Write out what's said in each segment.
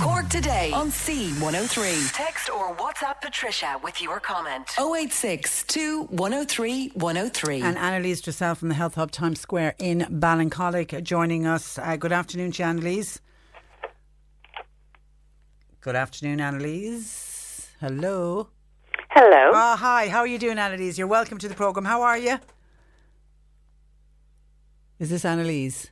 Cork today on C103. Text or WhatsApp Patricia with your comment. 086 103 103. And Annalise Dressel from the Health Hub Times Square in Ballincollig joining us. Uh, good afternoon, Annalise. Good afternoon, Annalise. Hello. Hello. Oh, hi. How are you doing, Annalise? You're welcome to the programme. How are you? Is this Annalise?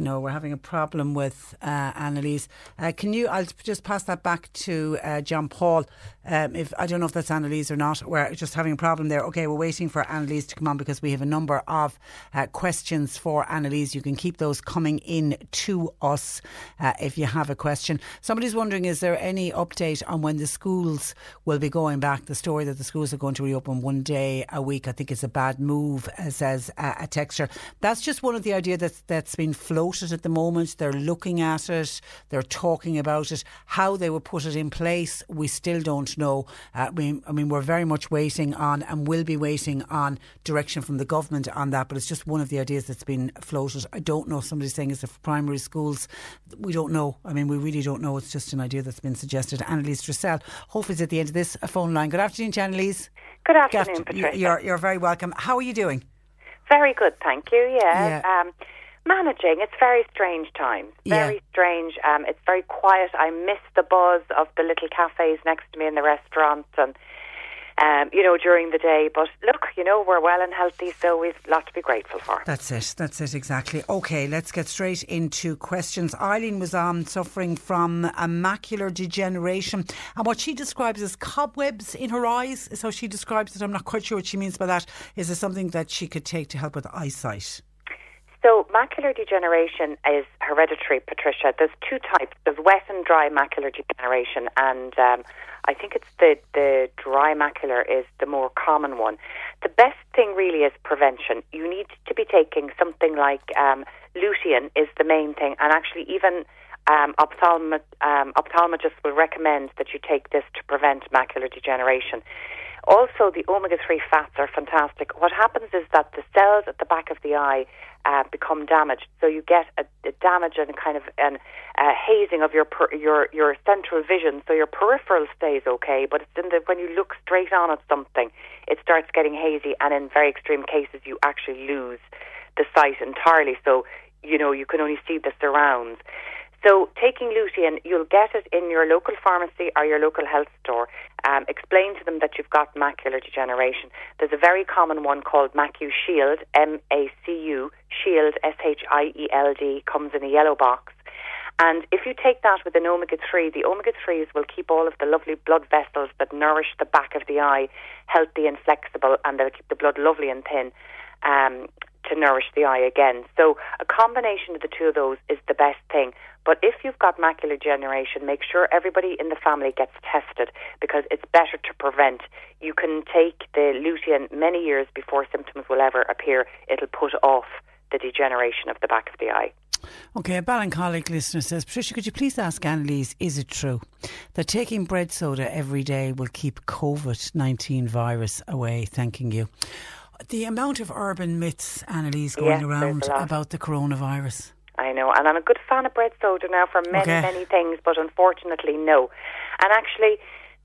No, we're having a problem with uh, Annalise. Uh, can you? I'll just pass that back to uh, John Paul. Um, if I don't know if that's Annalise or not, we're just having a problem there. Okay, we're waiting for Annalise to come on because we have a number of uh, questions for Annalise. You can keep those coming in to us uh, if you have a question. Somebody's wondering: Is there any update on when the schools will be going back? The story that the schools are going to reopen one day a week, I think, is a bad move, uh, says a texture. That's just one of the ideas that's that's been floated float it at the moment. They're looking at it. They're talking about it. How they will put it in place, we still don't know. Uh, we, I mean, we're very much waiting on and will be waiting on direction from the government on that. But it's just one of the ideas that's been floated. I don't know. Somebody's saying it's for primary schools. We don't know. I mean, we really don't know. It's just an idea that's been suggested. Annalise Dressel, hopefully, is at the end of this phone line. Good afternoon, Annalise. Good afternoon, Patricia. You're, you're very welcome. How are you doing? Very good, thank you. Yeah. yeah. Um, managing. It's very strange times. Very yeah. strange. Um, it's very quiet. I miss the buzz of the little cafes next to me in the restaurants and. Um, you know, during the day. But look, you know, we're well and healthy, so we've a lot to be grateful for. That's it. That's it, exactly. Okay, let's get straight into questions. Eileen was um, suffering from a macular degeneration and what she describes as cobwebs in her eyes So she describes it. I'm not quite sure what she means by that. Is it something that she could take to help with eyesight? So, macular degeneration is hereditary, Patricia. There's two types. There's wet and dry macular degeneration, and um, I think it's the, the dry macular is the more common one. The best thing really is prevention. You need to be taking something like um, lutein is the main thing, and actually even um, ophthalmo- um, ophthalmologists will recommend that you take this to prevent macular degeneration. Also, the omega 3 fats are fantastic. What happens is that the cells at the back of the eye uh, become damaged. So you get a, a damage and kind of an uh, hazing of your per, your your central vision. So your peripheral stays okay, but it's in the when you look straight on at something, it starts getting hazy, and in very extreme cases, you actually lose the sight entirely. So you know you can only see the surrounds. So, taking lutein, you'll get it in your local pharmacy or your local health store. Um, explain to them that you've got macular degeneration. There's a very common one called Macu Shield, M A C U, Shield, S H I E L D, comes in a yellow box. And if you take that with an omega 3, the omega 3s will keep all of the lovely blood vessels that nourish the back of the eye healthy and flexible, and they'll keep the blood lovely and thin. Um, to nourish the eye again. So a combination of the two of those is the best thing. But if you've got macular degeneration, make sure everybody in the family gets tested because it's better to prevent. You can take the lutein many years before symptoms will ever appear. It'll put off the degeneration of the back of the eye. Okay, a Ballincollig listener says, Patricia, could you please ask Annalise, is it true that taking bread soda every day will keep COVID 19 virus away? Thanking you. The amount of urban myths, Annalise, going yes, around about the coronavirus. I know, and I'm a good fan of bread soda now for many, okay. many things, but unfortunately, no. And actually,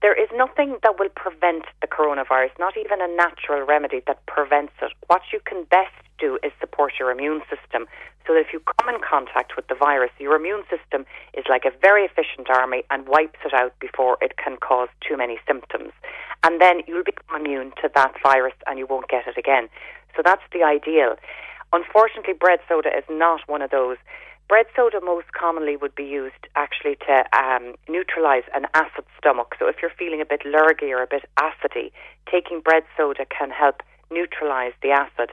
there is nothing that will prevent the coronavirus, not even a natural remedy that prevents it. What you can best do is support your immune system. So that if you come in contact with the virus, your immune system is like a very efficient army and wipes it out before it can cause too many symptoms. And then you'll become immune to that virus and you won't get it again. So that's the ideal. Unfortunately, bread soda is not one of those. Bread soda most commonly would be used actually to um, neutralise an acid stomach. So if you're feeling a bit lurgy or a bit acidy, taking bread soda can help neutralise the acid.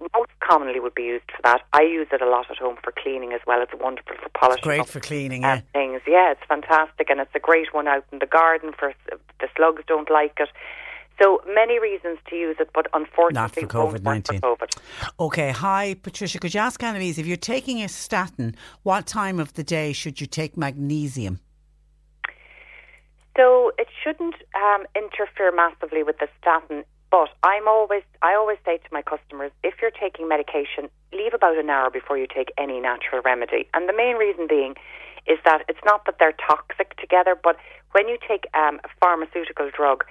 Most commonly would be used for that. I use it a lot at home for cleaning as well. It's wonderful for polishing. Great for cleaning, yeah. things. Yeah, it's fantastic, and it's a great one out in the garden for the slugs don't like it. So many reasons to use it, but unfortunately, Not for COVID-19. Okay, hi Patricia. Could you ask Annalise if you're taking a statin, what time of the day should you take magnesium? So it shouldn't um, interfere massively with the statin. But I'm always, I always say to my customers, if you're taking medication, leave about an hour before you take any natural remedy. And the main reason being is that it's not that they're toxic together, but when you take um, a pharmaceutical drug,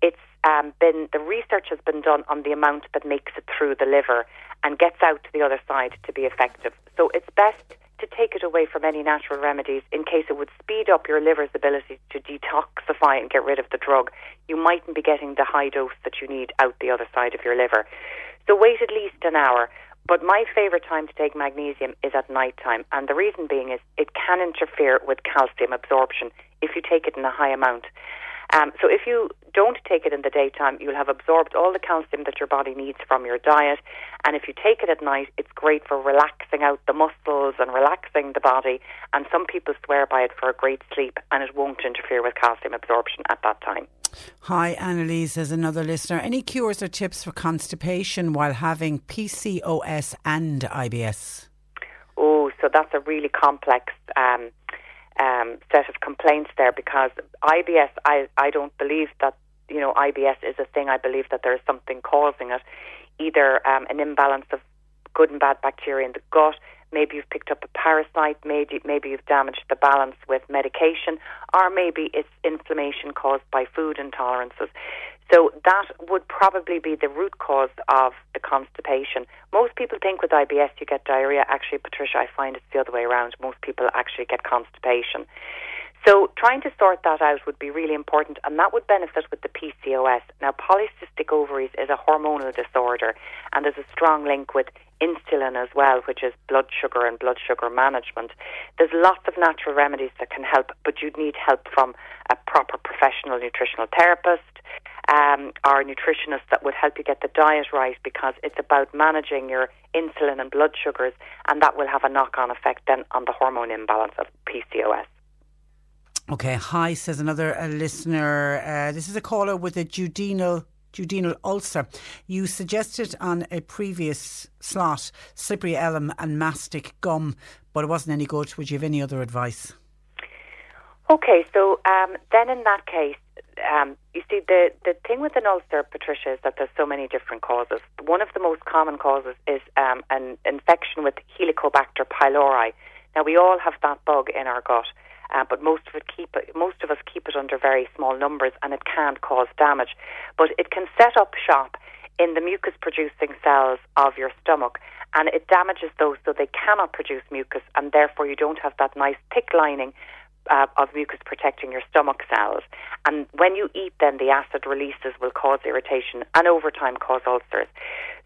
it's um, been the research has been done on the amount that makes it through the liver and gets out to the other side to be effective. So it's best to take it away from any natural remedies in case it would speed up your liver's ability to detoxify and get rid of the drug. You mightn't be getting the high dose that you need out the other side of your liver. So wait at least an hour. But my favourite time to take magnesium is at night time, and the reason being is it can interfere with calcium absorption if you take it in a high amount. Um, so if you don't take it in the daytime, you'll have absorbed all the calcium that your body needs from your diet. And if you take it at night, it's great for relaxing out the muscles and relaxing the body. And some people swear by it for a great sleep, and it won't interfere with calcium absorption at that time. Hi, Annalise, as another listener. Any cures or tips for constipation while having PCOS and IBS? Oh, so that's a really complex um, um, set of complaints there because IBS, I, I don't believe that, you know, IBS is a thing. I believe that there is something causing it, either um, an imbalance of good and bad bacteria in the gut, maybe you've picked up a parasite, maybe, maybe you've damaged the balance with medication, or maybe it's inflammation caused by food intolerances. So that would probably be the root cause of the constipation. Most people think with IBS you get diarrhea. Actually, Patricia, I find it's the other way around. Most people actually get constipation. So trying to sort that out would be really important, and that would benefit with the PCOS. Now, polycystic ovaries is a hormonal disorder, and there's a strong link with insulin as well, which is blood sugar and blood sugar management. There's lots of natural remedies that can help, but you'd need help from a proper professional nutritional therapist um, or nutritionist that would help you get the diet right because it's about managing your insulin and blood sugars, and that will have a knock on effect then on the hormone imbalance of PCOS. Okay, hi, says another uh, listener. Uh, this is a caller with a duodenal duodenal ulcer. You suggested on a previous slot slippery elm and mastic gum, but it wasn't any good. Would you have any other advice? Okay, so um, then in that case, um, you see, the, the thing with an ulcer, Patricia, is that there's so many different causes. One of the most common causes is um, an infection with Helicobacter pylori. Now, we all have that bug in our gut, uh, but most of it keep it, most of us keep it under very small numbers, and it can't cause damage. But it can set up shop in the mucus-producing cells of your stomach, and it damages those so they cannot produce mucus, and therefore you don't have that nice thick lining uh, of mucus protecting your stomach cells. And when you eat, then the acid releases will cause irritation and over time cause ulcers.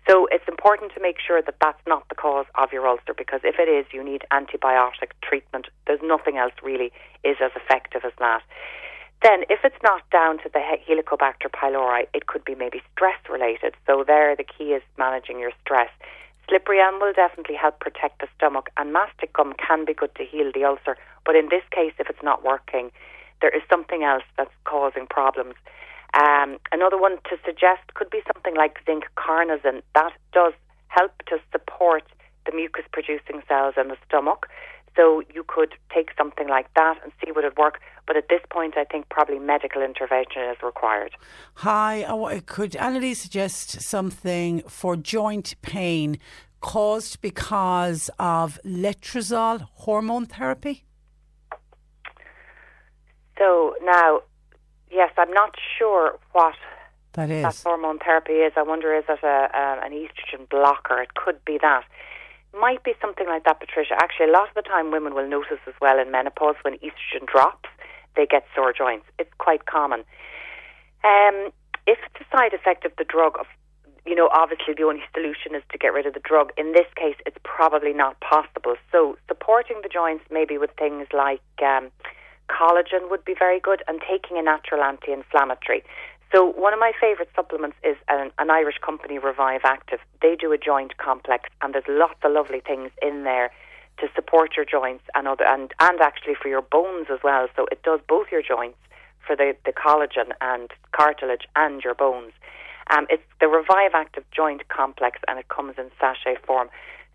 So it's important to make sure that that's not the cause of your ulcer because if it is, you need antibiotic treatment. There's nothing else really is as effective as that. Then, if it's not down to the Helicobacter pylori, it could be maybe stress related. So, there the key is managing your stress. Slippery elm will definitely help protect the stomach, and mastic gum can be good to heal the ulcer. But in this case, if it's not working, there is something else that's causing problems. Um, another one to suggest could be something like zinc carnosine. That does help to support the mucus producing cells in the stomach. So you could take something like that and see would it work. But at this point, I think probably medical intervention is required. Hi, could Annalise suggest something for joint pain caused because of letrozole hormone therapy? So now, yes, I'm not sure what That is. That hormone therapy is. I wonder, is it a, a, an estrogen blocker? It could be that. Might be something like that, Patricia. Actually, a lot of the time women will notice as well in menopause when estrogen drops, they get sore joints. It's quite common. Um, if it's a side effect of the drug, of you know, obviously the only solution is to get rid of the drug. In this case, it's probably not possible. So supporting the joints maybe with things like um, collagen would be very good and taking a natural anti-inflammatory. So one of my favourite supplements is an, an, Irish company, Revive Active. They do a joint complex, and there's lots of lovely things in there to support your joints and other and and actually for your bones as well. So it does both your joints for the the collagen and cartilage and your bones. Um, it's the Revive Active Joint Complex, and it comes in sachet form.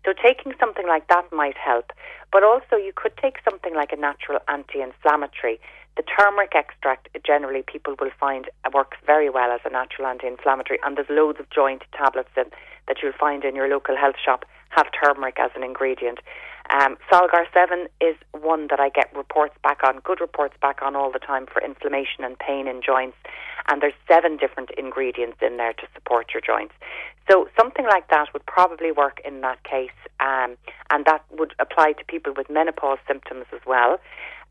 So taking something like that might help, but also you could take something like a natural anti-inflammatory. The turmeric extract, generally, people will find uh, works very well as a natural anti-inflammatory, and there's loads of joint tablets in, that you'll find in your local health shop have turmeric as an ingredient. Um, Solgar 7 is one that I get reports back on, good reports back on all the time for inflammation and pain in joints. And there's seven different ingredients in there to support your joints. So something like that would probably work in that case. Um, and that would apply to people with menopause symptoms as well.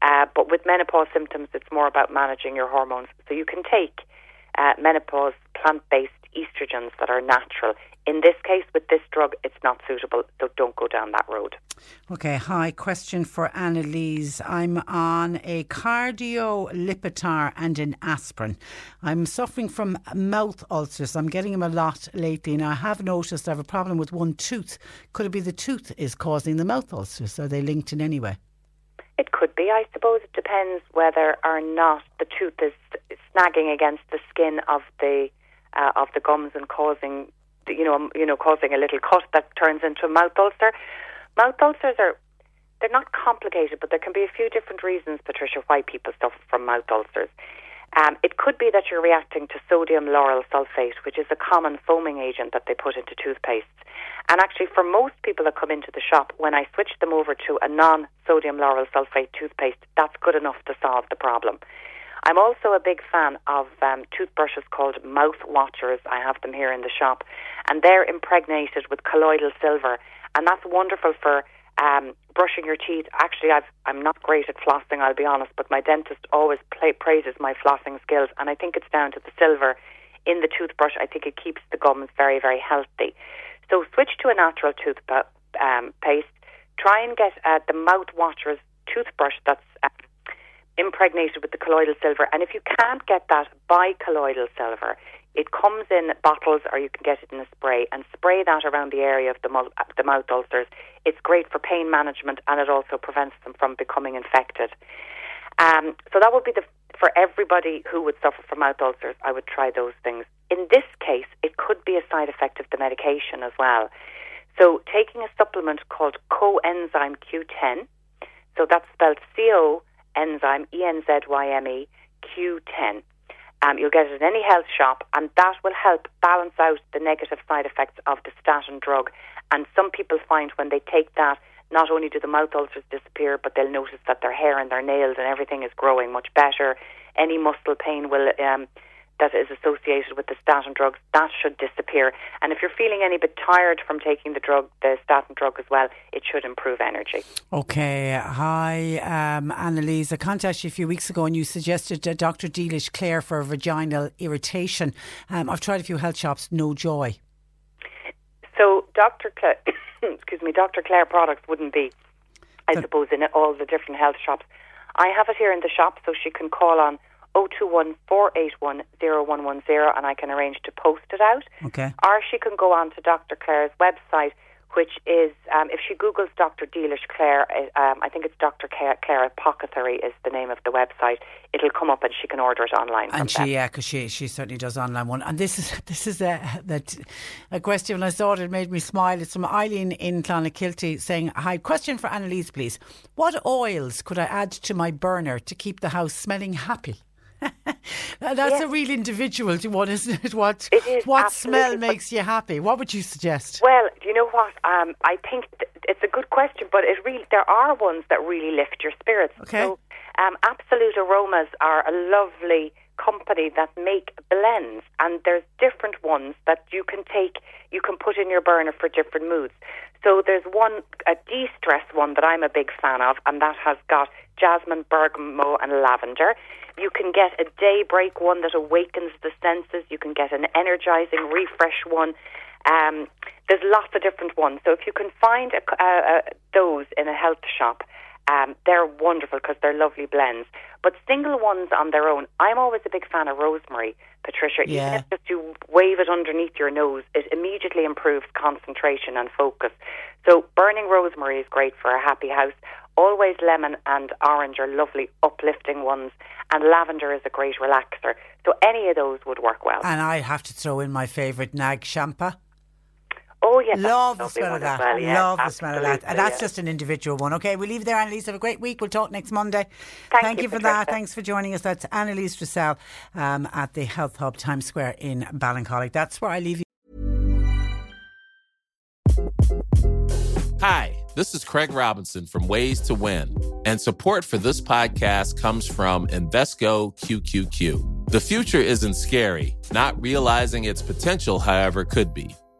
Uh, but with menopause symptoms, it's more about managing your hormones. So you can take uh, menopause plant based estrogens that are natural. In this case, with this drug, it's not suitable, so don't go down that road. Okay, hi. Question for Annalise. I'm on a cardio Lipitor and an aspirin. I'm suffering from mouth ulcers. I'm getting them a lot lately, and I have noticed I have a problem with one tooth. Could it be the tooth is causing the mouth ulcers? Are they linked in any way? It could be. I suppose it depends whether or not the tooth is snagging against the skin of the uh, of the gums and causing, you know, you know, causing a little cut that turns into a mouth ulcer. Mouth ulcers are they're not complicated, but there can be a few different reasons, Patricia, why people suffer from mouth ulcers. Um, it could be that you're reacting to sodium lauryl sulfate, which is a common foaming agent that they put into toothpastes. And actually, for most people that come into the shop, when I switch them over to a non sodium lauryl sulfate toothpaste, that's good enough to solve the problem. I'm also a big fan of um, toothbrushes called mouth watchers. I have them here in the shop, and they're impregnated with colloidal silver, and that's wonderful for um, brushing your teeth. Actually, I've, I'm not great at flossing, I'll be honest, but my dentist always play, praises my flossing skills, and I think it's down to the silver in the toothbrush. I think it keeps the gums very, very healthy. So switch to a natural toothpaste. Um, Try and get uh, the mouth watchers toothbrush that's uh, impregnated with the colloidal silver. And if you can't get that by colloidal silver, it comes in bottles or you can get it in a spray and spray that around the area of the, mul- the mouth ulcers. It's great for pain management and it also prevents them from becoming infected. Um, so that would be the for everybody who would suffer from mouth ulcers. I would try those things. In this case, it could be a side effect of the medication as well. So taking a supplement called coenzyme Q10, so that's spelled C O enzyme, E N Z Y M E, Q10. Um, you'll get it in any health shop, and that will help balance out the negative side effects of the statin drug. And some people find when they take that, not only do the mouth ulcers disappear, but they'll notice that their hair and their nails and everything is growing much better. Any muscle pain will um, that is associated with the statin drugs, that should disappear. And if you're feeling any bit tired from taking the drug, the statin drug as well, it should improve energy. Okay. Hi, um, Annalise. I contacted you a few weeks ago and you suggested uh, Dr. Delish Clare for vaginal irritation. Um, I've tried a few health shops, no joy. So, Dr. Clare, excuse me, Dr. Clare products wouldn't be, I the, suppose, in all the different health shops. I have it here in the shop, so she can call on 021 481 0110 and I can arrange to post it out. Okay. Or she can go on to Dr. Clare's website, which is, um, if she Googles Dr. Delish Clare, uh, um, I think it's Dr. Clare Apothecary is the name of the website. It'll come up and she can order it online. And she, them. yeah, because she, she certainly does online one. And this is this is a, that, a question when I saw it, it made me smile. It's from Eileen in Clonakilty saying, Hi, question for Annalise, please. What oils could I add to my burner to keep the house smelling happy? That's yes. a real individual one, isn't it? What it is, what smell makes you happy? What would you suggest? Well, do you know what? Um, I think th- it's a good question, but it really there are ones that really lift your spirits. Okay. So, um, absolute aromas are a lovely company that make blends, and there's different ones that you can take, you can put in your burner for different moods. So there's one, a de-stress one that I'm a big fan of, and that has got jasmine, bergamot, and lavender. You can get a daybreak one that awakens the senses. You can get an energizing refresh one. Um, there's lots of different ones. So if you can find a, uh, uh, those in a health shop, um, they're wonderful because they're lovely blends. But single ones on their own, I'm always a big fan of rosemary, Patricia. Yeah. Even if just you wave it underneath your nose, it immediately improves concentration and focus. So burning rosemary is great for a happy house. Always lemon and orange are lovely uplifting ones, and lavender is a great relaxer. So any of those would work well. And I have to throw in my favourite nag champa. Oh yes, Love the smell of that. well, yeah, Love the smell of that. And that's yeah. just an individual one. Okay, we'll leave it there, Annalise. Have a great week. We'll talk next Monday. Thank you, for that. Thanks for joining us. That's Annalise Dressel um, at the Health Hub Times Square in Ballincollig. That's where I leave you. Hi, this is Craig Robinson from Ways to Win, and support for this podcast comes from Invesco QQQ. The future isn't scary, not realizing its potential, however, could be.